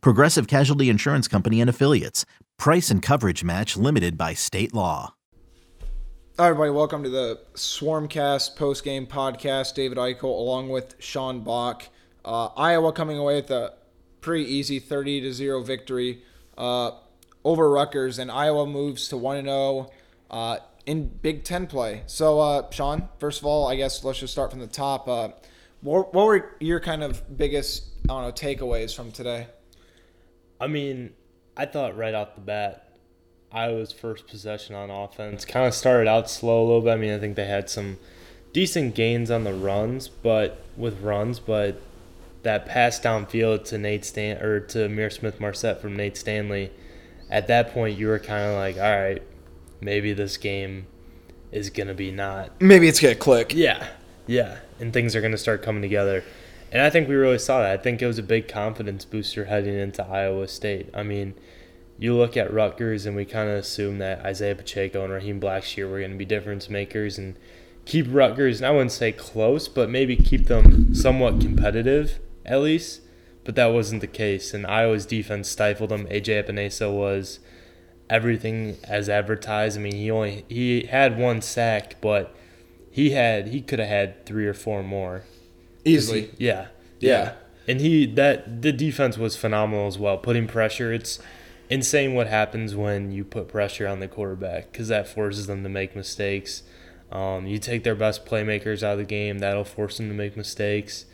Progressive Casualty Insurance Company and Affiliates. Price and coverage match limited by state law. Hi, everybody. Welcome to the Swarmcast post game podcast. David Eichel along with Sean Bach. Uh, Iowa coming away with a pretty easy 30 to 0 victory uh, over Rutgers, and Iowa moves to 1 0 uh, in Big Ten play. So, uh, Sean, first of all, I guess let's just start from the top. Uh, what, what were your kind of biggest, I don't know, takeaways from today? I mean, I thought right off the bat, Iowa's first possession on offense kind of started out slow a little bit. I mean, I think they had some decent gains on the runs, but with runs, but that pass downfield to Nate Stan or to Ihmir Smith-Marsette from Nate Stanley, at that point you were kind of like, all right, maybe this game is gonna be not. Maybe it's gonna click. Yeah, yeah, and things are gonna start coming together. And I think we really saw that. I think it was a big confidence booster heading into Iowa State. I mean, you look at Rutgers and we kind of assume that Isaiah Pacheco and Raheem Blackshear were going to be difference makers and keep Rutgers, and I wouldn't say close, but maybe keep them somewhat competitive at least. But that wasn't the case, and Iowa's defense stifled them. AJ Epenesa was everything as advertised. I mean, he only he had one sack, but he had he could have had three or four more easily. yeah, yeah, yeah, and he that the defense was phenomenal as well, putting pressure. It's insane what happens when you put pressure on the quarterback because that forces them to make mistakes. Um, you take their best playmakers out of the game, that'll force them to make mistakes,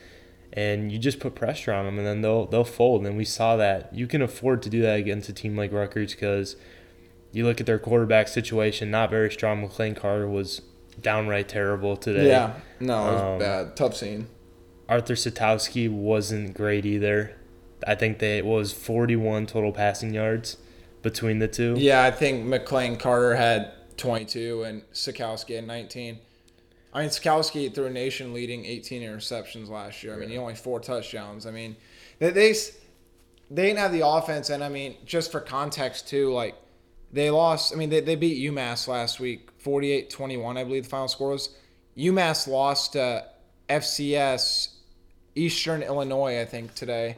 and you just put pressure on them, and then they'll they'll fold. And we saw that you can afford to do that against a team like Rutgers because you look at their quarterback situation, not very strong. McLean Carter was downright terrible today. Yeah, no, it was Um, bad. Tough scene. Arthur Sitkowski wasn't great either. I think they it was 41 total passing yards between the two. Yeah, I think McLean Carter had 22 and Sitkowski had 19. I mean, Sitkowski threw a nation leading 18 interceptions last year. I mean, he only four touchdowns. I mean, they, they they didn't have the offense, and I mean, just for context too, like they lost. I mean, they, they beat UMass last week, 48-21, I believe the final score was. UMass lost to FCS Eastern Illinois, I think today,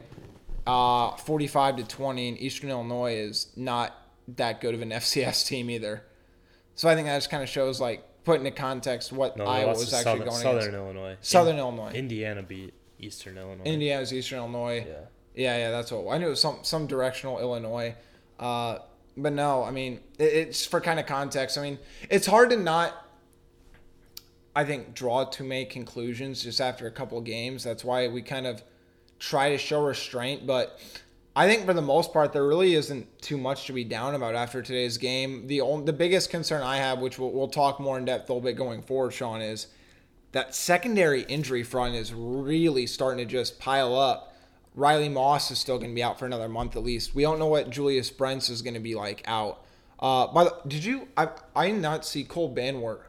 uh, 45 to 20, and Eastern Illinois is not that good of an FCS team either. So I think that just kind of shows, like, put into context what No, Iowa was actually Southern, going Southern against. Illinois. Southern In- Illinois. Indiana beat Eastern Illinois. Indiana's Eastern Illinois. Yeah. Yeah, yeah, that's what I knew. It was some some directional Illinois, uh, but no, I mean it, it's for kind of context. I mean it's hard to not, I think, draw too many conclusions just after a couple games. That's why we kind of try to show restraint. But I think for the most part, there really isn't too much to be down about after today's game. The only, the biggest concern I have, which we'll, we'll talk more in depth a little bit going forward, Sean, is that secondary injury front is really starting to just pile up. Riley Moss is still going to be out for another month at least. We don't know what Julius Brents is going to be like out. Uh, by the, did you? I I did not see Cole Banwart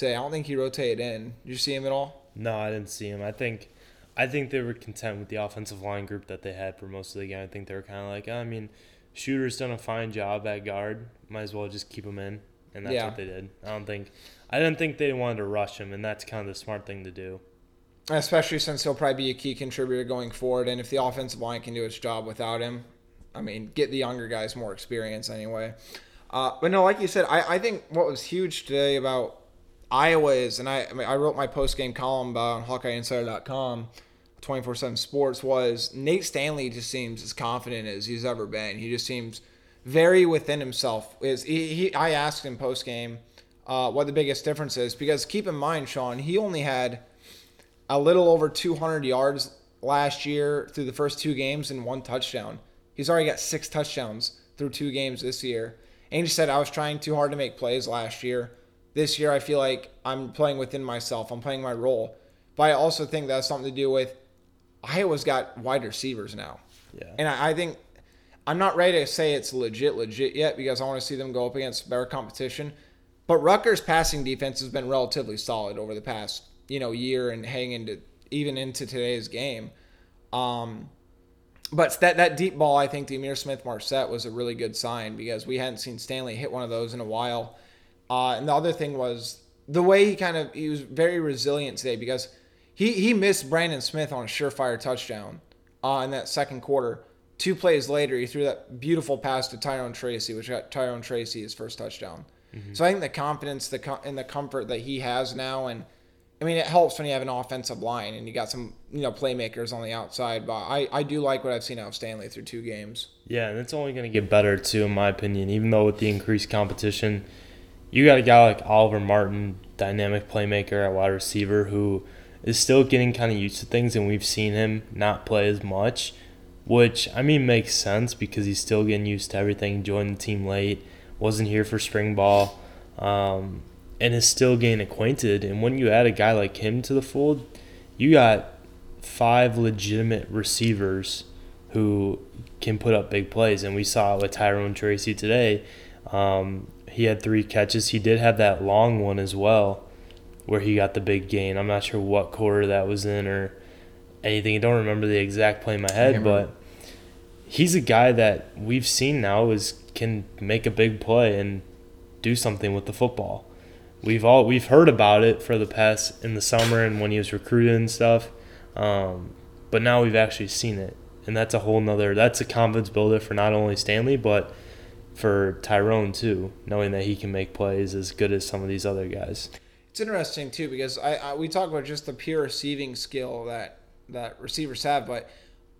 today. I don't think he rotated in. Did you see him at all? No, I didn't see him. I think I think they were content with the offensive line group that they had for most of the game. I think they were kind of like, I mean, Shooter's done a fine job at guard. Might as well just keep him in, and that's Yeah. what they did. I don't think I didn't think they wanted to rush him, and that's kind of the smart thing to do. Especially since he'll probably be a key contributor going forward. And if the offensive line can do its job without him, I mean, get the younger guys more experience anyway. Uh, but no, like you said, I, I think what was huge today about Iowa is, and I, I, mean, I wrote my post game column on HawkeyeInsider.com, 24 7 Sports, was Nate Stanley just seems as confident as he's ever been. He just seems very within himself. Is he, he I asked him post game uh, what the biggest difference is because keep in mind, Sean, he only had a little over 200 yards last year through the first two games and one touchdown. He's already got six touchdowns through two games this year. And he said, I was trying too hard to make plays last year. This year, I feel like I'm playing within myself. I'm playing my role. But I also think that's something to do with Iowa's got wide receivers now. Yeah. And I, I think I'm not ready to say it's legit, legit yet because I want to see them go up against better competition. But Rutgers' passing defense has been relatively solid over the past you know year and hanging into even into today's game. Um, but that that deep ball, I think, the Ihmir Smith Marsette was a really good sign because we hadn't seen Stanley hit one of those in a while. Uh, and the other thing was the way he kind of he was very resilient today because he he missed Brandon Smith on a surefire touchdown uh, in that second quarter. Two plays later, he threw that beautiful pass to Tyrone Tracy, which got Tyrone Tracy his first touchdown. Mm-hmm. So I think the confidence, the and the comfort that he has now, and I mean, it helps when you have an offensive line and you got some, you know, playmakers on the outside. But I, I do like what I've seen out of Stanley through two games. Yeah, and it's only going to get better too, in my opinion. Even though with the increased competition, you got a guy like Oliver Martin, dynamic playmaker at wide receiver, who is still getting kind of used to things, and we've seen him not play as much, which I mean makes sense because he's still getting used to everything. Joined the team late, wasn't here for spring ball, um, and is still getting acquainted. And when you add a guy like him to the fold, you got five legitimate receivers who can put up big plays, and we saw it with Tyrone Tracy today. Um, he had three catches. He did have that long one as well, where he got the big gain. I'm not sure what quarter that was in or anything. I don't remember the exact play in my head, but he's a guy that we've seen now is can make a big play and do something with the football. We've all we've heard about it for the past in the summer and when he was recruited and stuff, um, but now we've actually seen it, and that's a whole nother. That's a confidence builder for not only Stanley but for Tyrone too, knowing that he can make plays as good as some of these other guys. It's interesting too because I, I we talk about just the pure receiving skill that that receivers have, but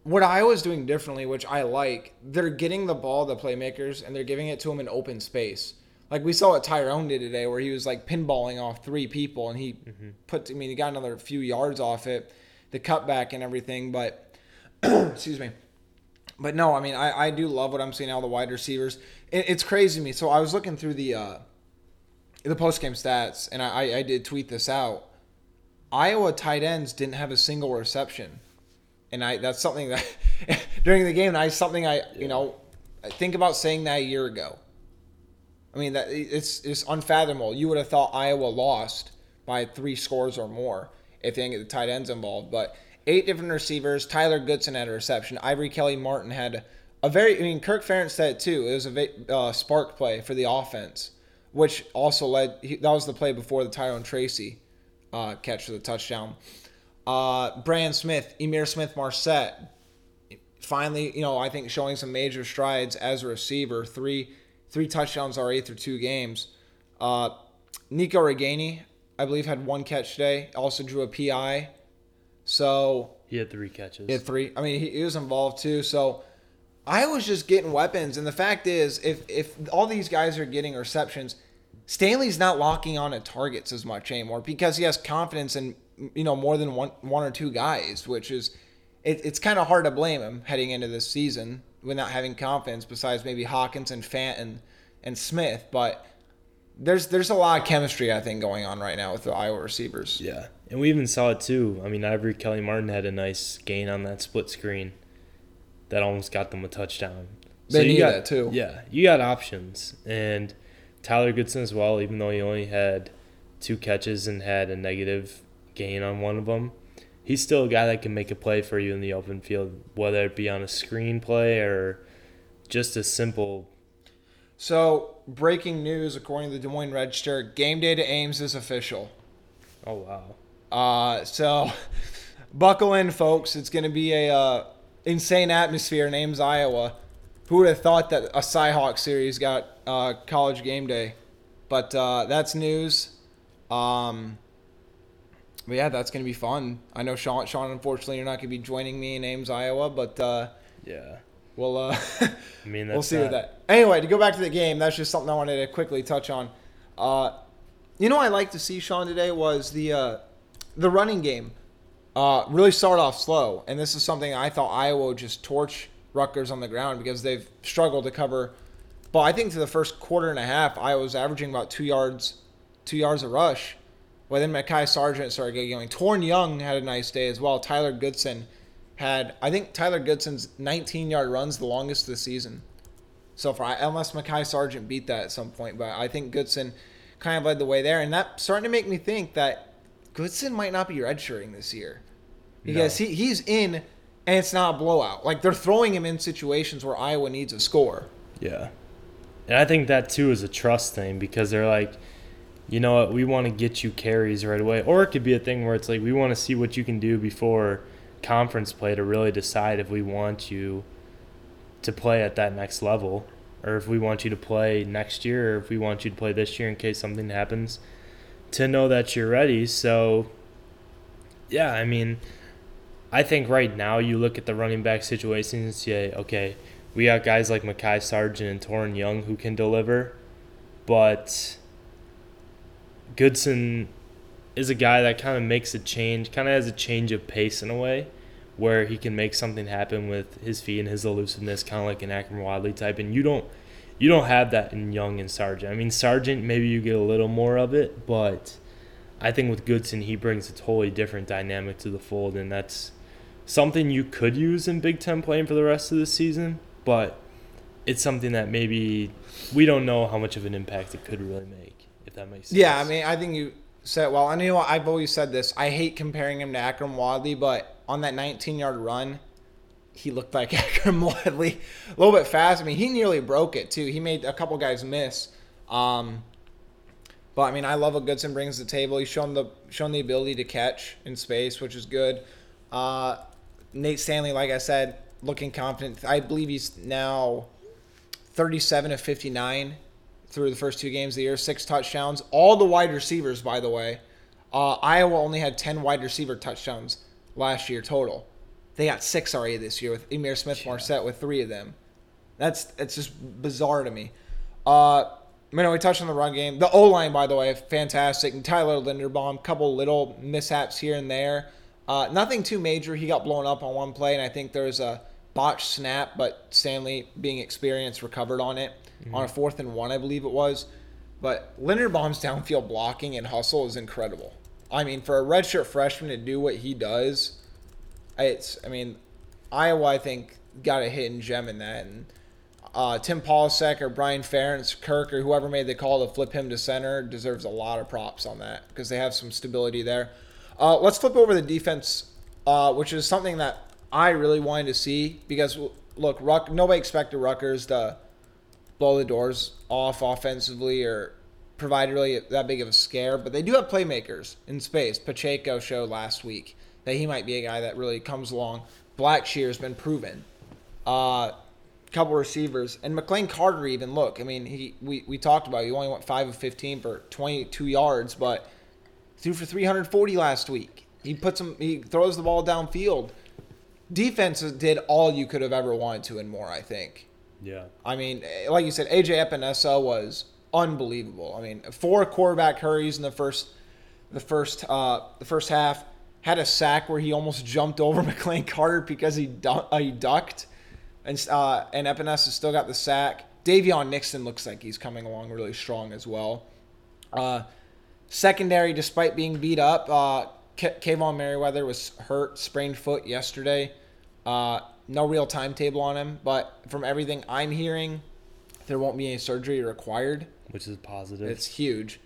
what Iowa's doing differently, which I like, they're getting the ball to playmakers and they're giving it to them in open space. Like we saw what Tyrone did today, where he was like pinballing off three people, and he mm-hmm. put. I mean, he got another few yards off it, the cutback and everything. But excuse me. But no, I mean, I, I do love what I'm seeing out the wide receivers. It, it's crazy to me. So I was looking through the uh, the post game stats, and I, I did tweet this out. Iowa tight ends didn't have a single reception, and I that's something that during the game, I something I you know I think about saying that a year ago. I mean that it's it's unfathomable. You would have thought Iowa lost by three scores or more if they didn't get the tight ends involved, but eight different receivers. Tyler Goodson had a reception. Ivory Kelly Martin had a very. I mean, Kirk Ferentz said it too. It was a uh, spark play for the offense, which also led. That was the play before the Tyrone Tracy uh, catch for the touchdown. Uh, Smith, Ihmir Smith Marsette, finally, you know, I think showing some major strides as a receiver. Three three touchdowns already through two games. Uh, Nico Ragaini, I believe, had one catch today. Also drew a PI. So he had three catches. He had three. I mean, he, he was involved too. So I was just getting weapons, and the fact is, if if all these guys are getting receptions, Stanley's not locking on at targets as much anymore because he has confidence in you know more than one one or two guys, which is it, it's kind of hard to blame him heading into this season without having confidence. Besides maybe Hawkins and Fant and and Smith, but there's there's a lot of chemistry I think going on right now with the Iowa receivers. Yeah, and we even saw it too. I mean, Ivory Kelly Martin had a nice gain on that split screen that almost got them a touchdown. They so need got, that too. Yeah, you got options, and Tyler Goodson as well. Even though he only had two catches and had a negative gain on one of them, he's still a guy that can make a play for you in the open field, whether it be on a screen play or just a simple so, breaking news according to the Des Moines Register: Game day to Ames is official. Oh wow! Uh, so buckle in, folks. It's going to be a uh, insane atmosphere. Names Iowa. Who would have thought that a Cyhawk series got uh, college game day? But uh, that's news. Um, but yeah, that's going to be fun. I know Sean. Sean, unfortunately, you're not going to be joining me in Ames, Iowa, but uh, yeah, we'll uh, I mean, we'll see with that. Anyway, to go back to the game, that's just something I wanted to quickly touch on. Uh, you know, I like to see Sean today was the uh, the running game. Uh, really started off slow, and this is something I thought Iowa would just torch Rutgers on the ground because they've struggled to cover. But I think to the first quarter and a half, Iowa was averaging about two yards, two yards a rush. Well, then Mekhi Sargent started getting going. Toren Young had a nice day as well. Tyler Goodson had I think Tyler Goodson's 19 yard runs the longest of the season so far, unless Mekhi Sargent beat that at some point. But I think Goodson kind of led the way there, and that's starting to make me think that Goodson might not be redshirting this year because No. he, he's in and it's not a blowout. Like they're throwing him in situations where Iowa needs a score. Yeah. And I think that too is a trust thing because they're like, you know what, we want to get you carries right away. Or it could be a thing where it's like we want to see what you can do before conference play to really decide if we want you to play at that next level or if we want you to play next year or if we want you to play this year in case something happens to know that you're ready. So yeah, I mean, I think right now you look at the running back situation and say, okay, we got guys like Mekhi Sargent and Toren Young who can deliver, but Goodson is a guy that kind of makes a change, kind of has a change of pace in a way, where he can make something happen with his feet and his elusiveness, kind of like an Akrum Wadley type. And you don't, you don't have that in Young and Sargent. I mean, Sargent maybe you get a little more of it, but I think with Goodson he brings a totally different dynamic to the fold, and that's something you could use in Big Ten playing for the rest of the season, but it's something that maybe we don't know how much of an impact it could really make, if that makes sense. Yeah, I mean, I think you said well. You know? I've always said this. I hate comparing him to Akrum Wadley, but on that 19 yard run, he looked like Akrum Wadley a little bit fast. I mean, he nearly broke it, too. He made a couple guys miss. Um, but I mean, I love what Goodson brings to the table. He's shown the shown the ability to catch in space, which is good. Uh, Nate Stanley, like I said, looking confident. I believe he's now 37 of 59 through the first two games of the year, six touchdowns. All the wide receivers, by the way. Uh, Iowa only had 10 wide receiver touchdowns last year total. They got six already this year with Ihmir Smith Marsette with three of them. That's that's just bizarre to me. Uh, you know, we touched on the run game. The O line, by the way, fantastic. And Tyler Linderbaum, couple little mishaps here and there. Uh, nothing too major. He got blown up on one play, and I think there was a botched snap, but Stanley, being experienced, recovered on it on a fourth and one, I believe it was. But Linderbaum's downfield blocking and hustle is incredible. I mean, for a redshirt freshman to do what he does, it's. I mean, Iowa, I think, got a hidden gem in that, and uh, Tim Polasek or Brian Ferentz, Kirk, or whoever made the call to flip him to center deserves a lot of props on that because they have some stability there. Uh, let's flip over the defense, uh, which is something that I really wanted to see because look, Ruck, nobody expected Rutgers to blow the doors off offensively or provide really that big of a scare, but they do have playmakers in space. Pacheco showed last week that he might be a guy that really comes along. Blackshear's been proven. Uh, couple receivers and McLean Carter even look. I mean, he we, we talked about he only went five of fifteen for twenty two yards, but threw for three hundred forty last week. He puts him. He throws the ball downfield. Defense did all you could have ever wanted to and more. I think. Yeah. I mean, like you said, AJ Epenesa was unbelievable. I mean, four quarterback hurries in the first, the first, uh, the first half. Had a sack where he almost jumped over McLean Carter because he du- uh, he ducked, and uh, and Epenesa still got the sack. Daviyon Nixon looks like he's coming along really strong as well. Uh, secondary, despite being beat up, uh, K- Kaevon Merriweather was hurt, sprained foot yesterday. Uh, no real timetable on him, but from everything I'm hearing, there won't be any surgery required. Which is positive. It's huge.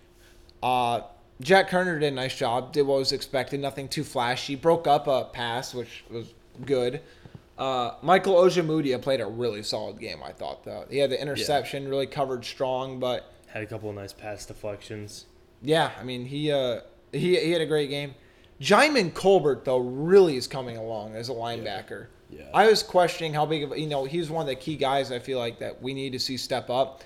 Uh, Jack Koerner did a nice job. Did what was expected. Nothing too flashy. Broke up a pass, which was good. Uh, Michael Ojemudia played a really solid game. I thought though he had the interception, really covered strong, but Had a couple of nice pass deflections. yeah, I mean he uh, he he had a great game. Djimon Colbert though really is coming along as a linebacker. Yeah. I was questioning how big of you know he's one of the key guys I feel like that we need to see step up.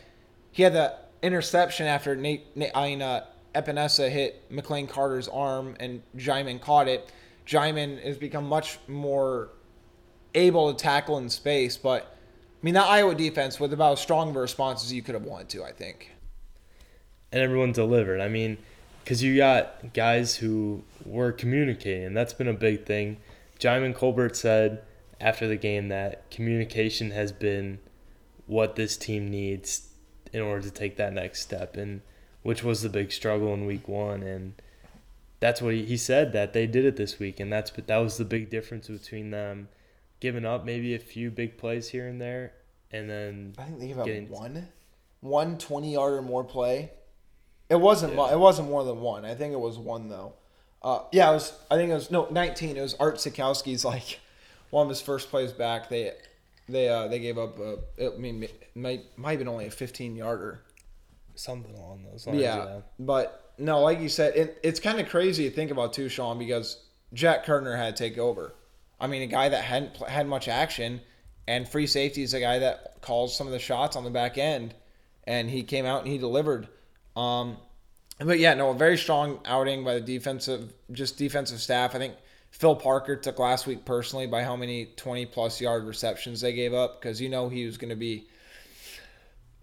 He had the interception after Nate, Nate I mean, uh, Epenesa hit McLean Carter's arm and Djimon caught it. Djimon has become much more able to tackle in space, but I mean that Iowa defense with about as strong of a response as you could have wanted to. I think. and everyone delivered. I mean, because you got guys who were communicating, that's been a big thing. Djimon Colbert said after the game that communication has been what this team needs in order to take that next step, and which was the big struggle in week one, and that's what he, he said that they did it this week, and that's but that was the big difference between them giving up maybe a few big plays here and there, and then I think they gave up one, one 20 yard or more play. It wasn't. Yeah. It wasn't more than one. I think it was one though. Uh, yeah, it was. I think it was no 19. It was Art Sitkowski's like one of his first plays back. They they uh, they gave up. A, I mean, it might might have been only a 15 yarder. Something along those lines. Yeah, but no, like you said, it, it's kind of crazy to think about too, Sean, because Jack Koerner had to take over. I mean, a guy that hadn't pl- had much action, and free safety is a guy that calls some of the shots on the back end, and he came out and he delivered. Um, but yeah, no, a very strong outing by the defensive, just defensive staff. I think Phil Parker took last week personally by how many 20 plus yard receptions they gave up because you know he was going to be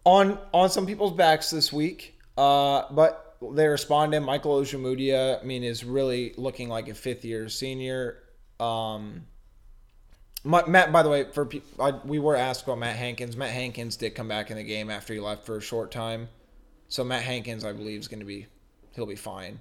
on on some people's backs this week. Uh, but they responded. Michael Ojemudia, I mean, is really looking like a fifth year senior. Um, Matt, by the way, for I, we were asked about Matt Hankins. Matt Hankins did come back in the game after he left for a short time, so Matt Hankins, I believe, is going to be he'll be fine.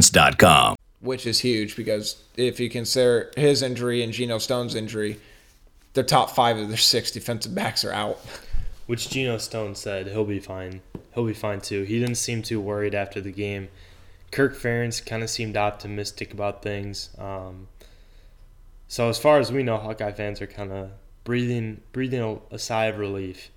newbalance.com. which is huge because if you consider his injury and Geno Stone's injury, their top five of their six defensive backs are out. Which Geno Stone said he'll be fine. He'll be fine too. He didn't seem too worried after the game. Kirk Ferentz kind of seemed optimistic about things. Um, so as far as we know, Hawkeye fans are kind of breathing breathing a, a sigh of relief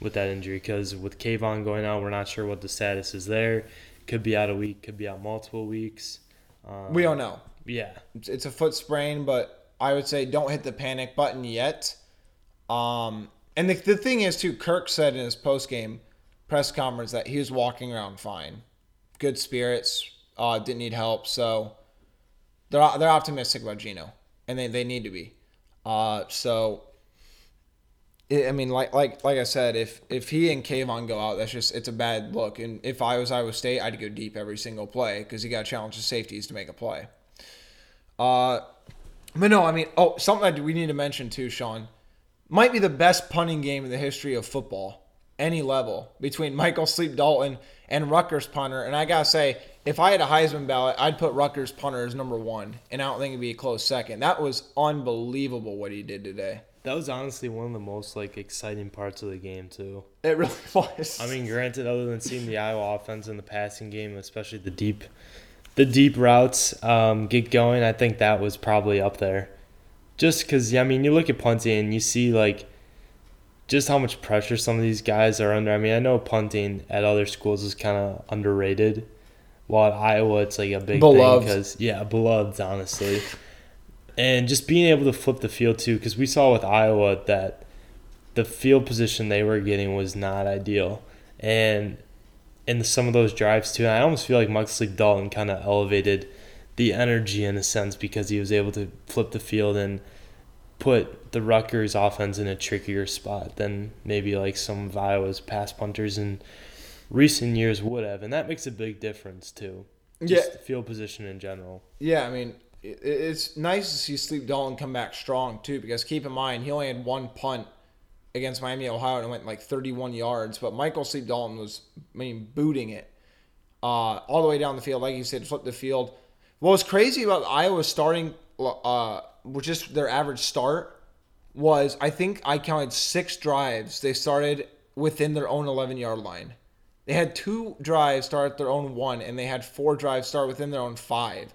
with that injury because with Kaevon going out, we're not sure what the status is there. Could be out a week, could be out multiple weeks. Um, We don't know. yeah, It's- It's a foot sprain, but I would say don't hit the panic button yet. Um, and the, the thing is, too, Kirk said in his post game press conference that he was walking around fine, good spirits, uh, didn't need help. So they're they're optimistic about Geno, and they, they need to be. Uh, so I mean, like like like I said, if if he and Kaevon go out, that's just it's a bad look. And if I was Iowa State, I'd go deep every single play because you got to challenge the safeties to make a play. Uh, but no, I mean, oh, something that we need to mention too, Sean, might be the best punting game in the history of football, any level between Michael Sleep Dalton and Rutgers punter. And I gotta say, if I had a Heisman ballot, I'd put Rutgers punter as number one, and I don't think it'd be a close second. That was unbelievable what he did today. That was honestly one of the most like exciting parts of the game too. It really was. I mean, granted, other than seeing the Iowa offense in the passing game, especially the deep, the deep routes um, get going, I think that was probably up there. Just because, yeah, I mean, you look at punting and you see like just how much pressure some of these guys are under. I mean, I know punting at other schools is kind of underrated, while at Iowa it's like a big Beloved. thing because yeah, beloved honestly, and just being able to flip the field too because we saw with Iowa that the field position they were getting was not ideal, and in some of those drives too, I almost feel like Sleep Dalton kind of elevated the energy in a sense because he was able to flip the field and put the Rutgers offense in a trickier spot than maybe like some of Iowa's pass punters in recent years would have, and that makes a big difference too. Just Yeah. field position in general. Yeah, I mean, it's nice to see Sleep Dalton come back strong too. Because keep in mind, he only had one punt against Miami, Ohio, and went like 31 yards. But Michael Sleep Dalton was, I mean, booting it uh, all the way down the field, like you said, flip the field. What was crazy about Iowa starting, uh, with just their average start, was I think I counted six drives they started within their own 11 yard line. They had two drives start at their own one, and they had four drives start within their own five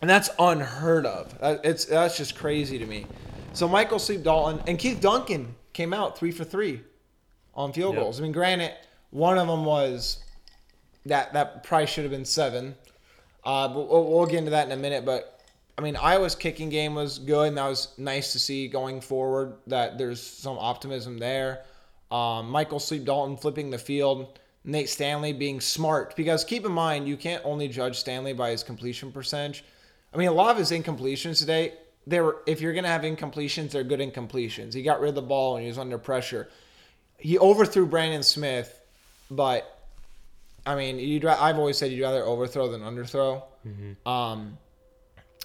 and that's unheard of. It's that's just crazy to me. So Michael Sleep Dalton and Keith Duncan came out three for three on field Yep. goals. I mean, granted, one of them was that that probably should have been seven. Uh, but we'll, we'll get into that in a minute. But I mean, Iowa's kicking game was good, and that was nice to see going forward. That there's some optimism there. Um, Michael Sleep Dalton flipping the field. Nate Stanley being smart because keep in mind you can't only judge Stanley by his completion percentage. I mean, a lot of his incompletions today they were if you're gonna have incompletions, they're good incompletions. He got rid of the ball and he was under pressure. He overthrew Brandon Smith, but I mean, you'd I've always said you'd rather overthrow than underthrow. Um,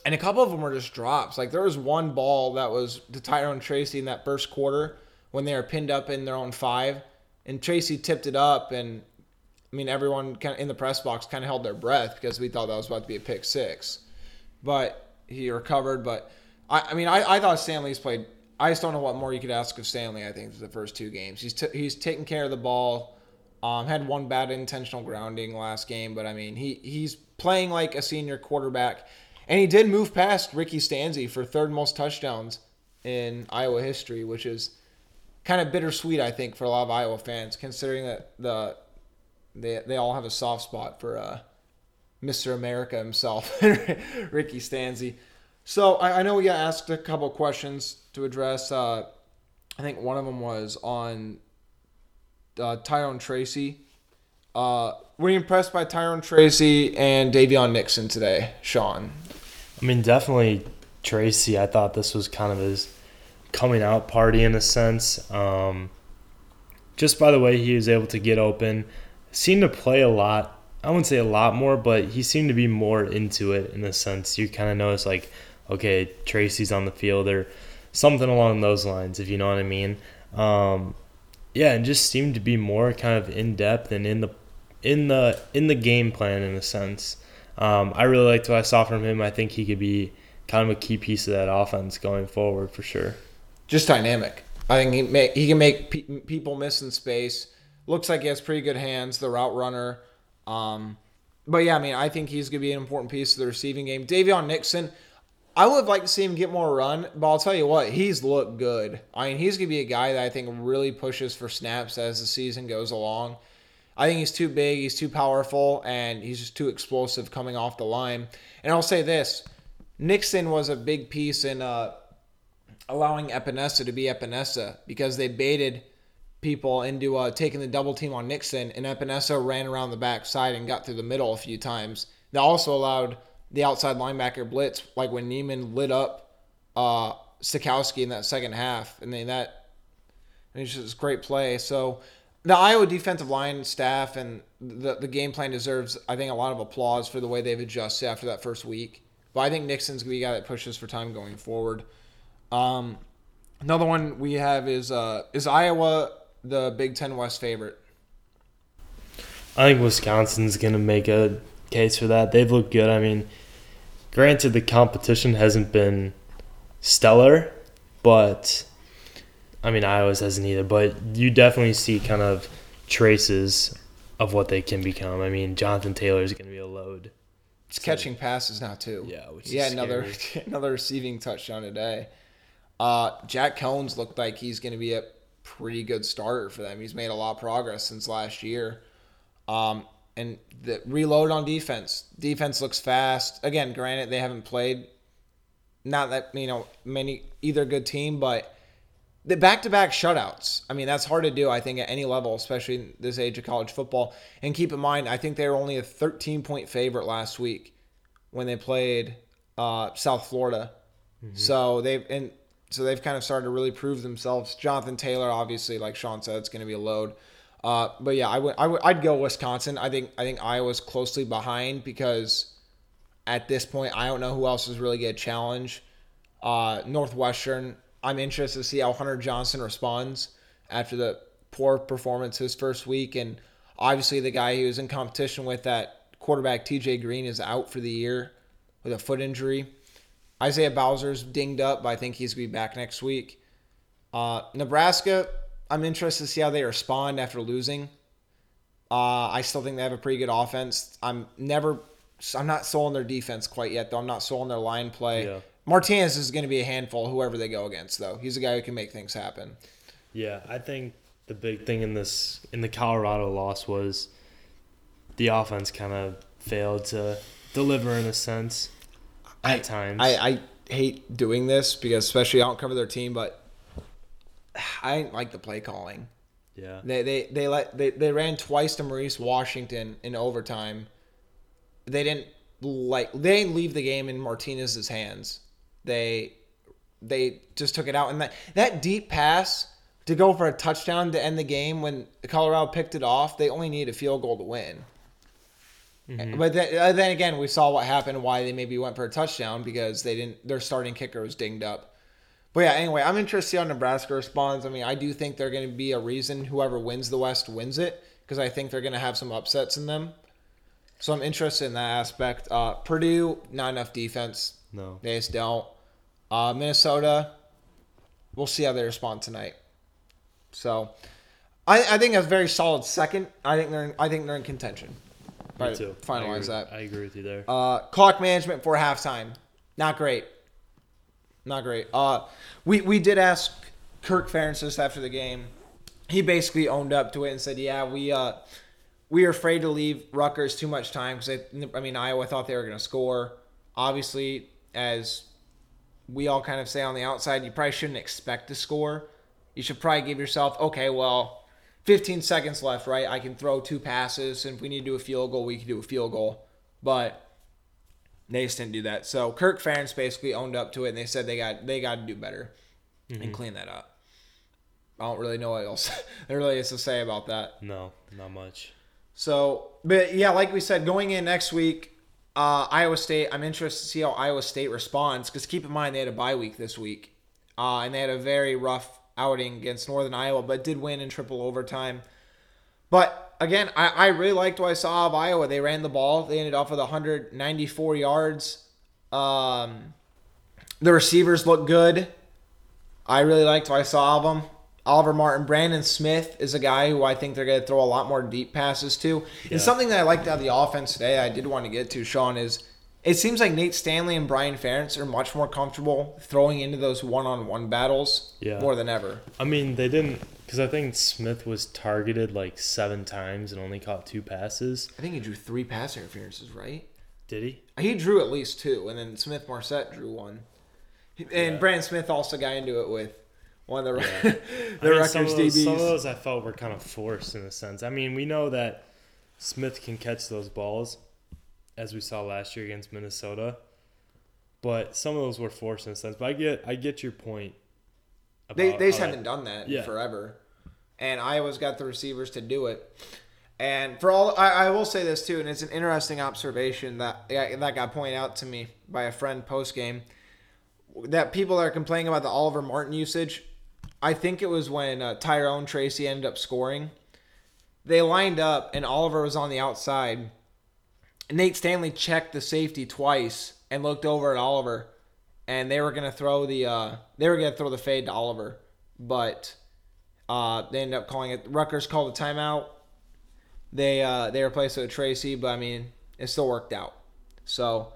and a couple of them were just drops. Like there was one ball that was to Tyrone Tracy in that first quarter when they were pinned up in their own five, and Tracy tipped it up, and I mean everyone kind of in the press box kind of held their breath because we thought that was about to be a pick six, but he recovered. But I, I mean, I, I thought Stanley's played. I just don't know what more you could ask of Stanley. I think for the first two games, he's t- he's taking care of the ball. Um, had one bad intentional grounding last game, but I mean he he's playing like a senior quarterback, and he did move past Ricky Stanzi for third most touchdowns in Iowa history, which is kind of bittersweet, I think, for a lot of Iowa fans, considering that the they they all have a soft spot for uh, Mr. America himself, Ricky Stanzi. So I, I know we got asked a couple questions to address. Uh, I think one of them was on uh, Tyrone Tracy. Uh, were you impressed by Tyrone Tracy and Daviyon Nixon today, Sean? I mean, definitely Tracy. I thought this was kind of his coming out party in a sense. Um, just by the way he was able to get open, seemed to play a lot. I wouldn't say a lot more, but he seemed to be more into it in a sense. You kind of notice like, okay, Tracy's on the field or something along those lines, if you know what I mean. Um, yeah, and just seemed to be more kind of in depth and in the in the in the game plan in a sense. Um, I really liked what I saw from him. I think he could be kind of a key piece of that offense going forward for sure. Just dynamic. I think he he can make pe- people miss in space. Looks like he has pretty good hands. The route runner. Um, but yeah, I mean, I think he's gonna be an important piece of the receiving game. Daviyon Nixon. I would like to see him get more run, but I'll tell you what, he's looked good. I mean, he's gonna be a guy that I think really pushes for snaps as the season goes along. I think he's too big, he's too powerful, and he's just too explosive coming off the line. And I'll say this: Nixon was a big piece in uh, allowing Epenesa to be Epenesa because they baited people into uh, taking the double team on Nixon, and Epenesa ran around the backside and got through the middle a few times. That also allowed the outside linebacker blitz, like when Niemann lit up uh, Sitkowski in that second half, and then that it's just a great play. So the Iowa defensive line staff and the the game plan deserves, I think, a lot of applause for the way they've adjusted after that first week. But I think Nixon's gonna be a guy that pushes for time going forward. Um, another one we have is uh, is Iowa the Big Ten West favorite? I think Wisconsin's gonna make a case for that. They've looked good. I mean, granted the competition hasn't been stellar, but I mean Iowa's hasn't either. But you definitely see kind of traces of what they can become. I mean, Jonathan Taylor is gonna be a load. It's catching passes now too. Yeah, which yeah, is another another receiving touchdown today. Uh, Jack Coan looked like he's going to be a pretty good starter for them. He's made a lot of progress since last year. Um, and the reload on defense. Defense looks fast. Again, granted they haven't played not that you know many either good team, but the back-to-back shutouts. I mean, that's hard to do. I think at any level, especially in this age of college football. And keep in mind, I think they were only a 13-point favorite last week when they played uh, South Florida. So they've and so they've kind of started to really prove themselves. Jonathan Taylor, obviously, like Sean said, it's going to be a load. Uh, but yeah, I would I would I'd go Wisconsin. I think I think Iowa's closely behind because at this point I don't know who else is really going to challenge. Uh, Northwestern. I'm interested to see how Hunter Johnson responds after the poor performance his first week, and obviously the guy he was in competition with, that quarterback T.J. Green, is out for the year with a foot injury. Isaiah Bowser's dinged up, but I think he's going to be back next week. Uh, Nebraska, I'm interested to see how they respond after losing. Uh, I still think they have a pretty good offense. I'm never, I'm not sold on their defense quite yet, though. I'm not sold on their line play. Yeah. Martinez is going to be a handful, whoever they go against, though. He's a guy who can make things happen. Yeah, I think the big thing in this in the Colorado loss was the offense kind of failed to deliver in a sense at times. I, I hate doing this because, especially, I don't cover their team, but I didn't like the play calling. yeah. They they they let they, they ran twice to Maurice Washington in overtime. They didn't like they didn't leave the game in Martinez's hands. They they just took it out. And that that deep pass to go for a touchdown to end the game when Colorado picked it off, they only needed a field goal to win. But then, uh, then again, we saw what happened. Why they maybe went for a touchdown because they didn't. Their starting kicker was dinged up. But yeah, anyway, I'm interested to see how Nebraska responds. I mean, I do think they're going to be a reason whoever wins the West wins it because I think they're going to have some upsets in them. So I'm interested in that aspect. Uh, Purdue, not enough defense. No. They just don't. Uh, Minnesota, we'll see how they respond tonight. So, I, I think a very solid second. I think they're in, I think they're in contention. Me Right, too. I Finalize agree- that. I agree with you there. Uh, clock management for halftime, not great. Not great. Uh, we we did ask Kirk Ferentz after the game. He basically owned up to it and said, "Yeah, we uh, we are afraid to leave Rutgers too much time because I mean Iowa thought they were going to score. Obviously, as we all kind of say on the outside, you probably shouldn't expect to score. You should probably give yourself, okay, well, 15 seconds left, right? I can throw two passes, and if we need to do a field goal, we can do a field goal. But they just didn't do that. So Kirk Ferentz basically owned up to it, and they said they got they got to do better and clean that up. I don't really know what else there really is to say about that. no, not much. So, but yeah, like we said, going in next week, uh, Iowa State. I'm interested to see how Iowa State responds because keep in mind they had a bye week this week, uh, and they had a very rough outing against Northern Iowa, but did win in triple overtime. But again, I, I really liked what I saw of Iowa. They ran the ball. They ended off with 194 yards. Um, the receivers look good. I really liked what I saw of them. Oliver Martin, Brandon Smith is a guy who I think they're going to throw a lot more deep passes to. And something that I liked out of the offense today, I did want to get to, Sean, is it seems like Nate Stanley and Brian Ferentz are much more comfortable throwing into those one-on-one battles Yeah. more than ever. I mean, they didn't because I think Smith was targeted like seven times and only caught two passes. I think he drew three pass interferences, right? Did he? He drew at least two, and then Smith Marsette drew one. And Brandon Smith also got into it with one of the, the I mean, Rutgers some, of those, DBs. some of those I felt were kind of forced in a sense. I mean, we know that Smith can catch those balls, as we saw last year against Minnesota, but some of those were forced in a sense. But I get, I get your point. They, they just haven't that- done that Yeah. forever. And Iowa's got the receivers to do it. And for all, I, I will say this too, and it's an interesting observation that that got pointed out to me by a friend post game. That people are complaining about the Oliver Martin usage. I think it was when uh, Tyrone Tracy ended up scoring. They lined up, and Oliver was on the outside. Nate Stanley checked the safety twice and looked over at Oliver, and they were gonna throw the uh, they were gonna throw the fade to Oliver, but uh, they ended up calling it. Rutgers called a timeout. They uh, they replaced it with Tracy, but I mean it still worked out. So,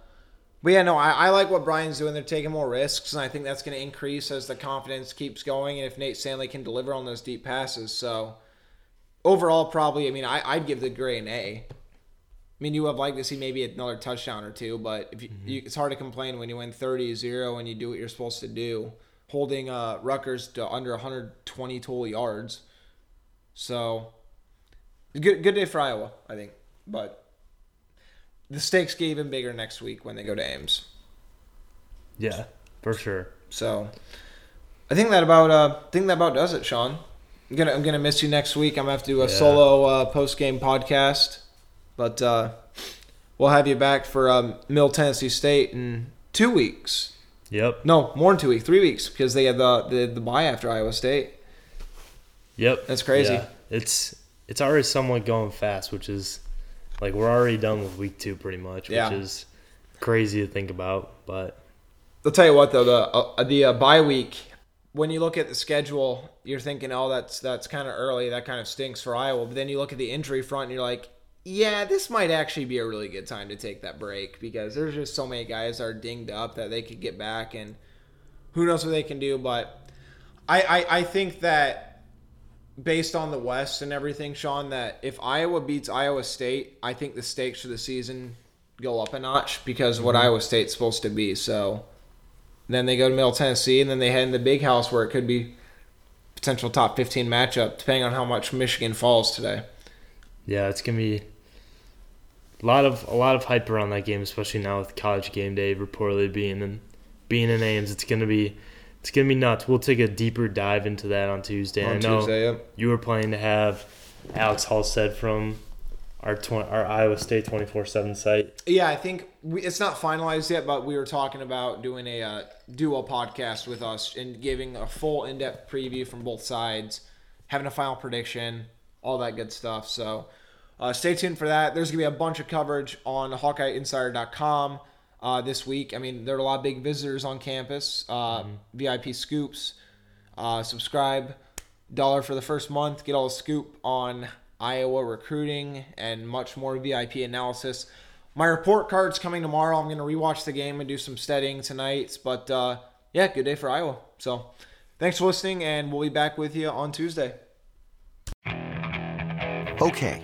but yeah, no, I, I like what Brian's doing. They're taking more risks, and I think that's to increase as the confidence keeps going, and if Nate Stanley can deliver on those deep passes. So, overall, probably, I mean, I, I'd give the gray an A. I mean, you would have liked to see maybe another touchdown or two, but if you, you, it's hard to complain when you win 30-0 and you do what you're supposed to do, holding uh, Rutgers to under 120 total yards. So, good good day for Iowa, I think. But the stakes get even bigger next week when they go to Ames. Yeah, for sure. So, I think that about uh, I think that about does it, Sean. I'm gonna I'm gonna miss you next week. I'm gonna have to do a Yeah. solo uh, post game podcast, but uh, we'll have you back for um, Mill Tennessee State in two weeks. Yep. No, more than two weeks, three weeks because they had the the, the bye after Iowa State. Yep. That's crazy. Yeah. It's it's already somewhat going fast, which is like we're already done with week two pretty much, which Yeah. is crazy to think about. But I'll tell you what though, the uh, the uh, bye week. When you look at the schedule, you're thinking, "Oh, that's that's kind of early. That kind of stinks for Iowa." But then you look at the injury front, and you're like, "Yeah, this might actually be a really good time to take that break because there's just so many guys that are dinged up that they could get back, and who knows what they can do." But I I, I think that based on the West and everything, Sean, that if Iowa beats Iowa State, I think the stakes for the season go up a notch because what mm-hmm. Iowa State's supposed to be. So then they go to Middle Tennessee, and then they head in the Big House where it could be potential top 15 matchup, depending on how much Michigan falls today. yeah, it's gonna be a lot of a lot of hype around that game, especially now with college game day reportedly being in being in Ames. It's gonna be It's gonna be nuts. We'll take a deeper dive into that on Tuesday. On I know Tuesday, yep. you were planning to have Alex Halstead from our tw- our Iowa State twenty four seven site. Yeah, I think we, it's not finalized yet, but we were talking about doing a uh, duo podcast with us and giving a full in depth preview from both sides, having a final prediction, all that good stuff. So uh, stay tuned for that. There's going to be a bunch of coverage on HawkeyeInsider.com uh, this week. I mean, there are a lot of big visitors on campus, uh, VIP scoops. Uh, subscribe, dollar for the first month. Get all the scoop on Iowa recruiting and much more VIP analysis. My report card's coming tomorrow. I'm going to rewatch the game and do some studying tonight. But uh, yeah, good day for Iowa. So thanks for listening, and we'll be back with you on Tuesday. Okay,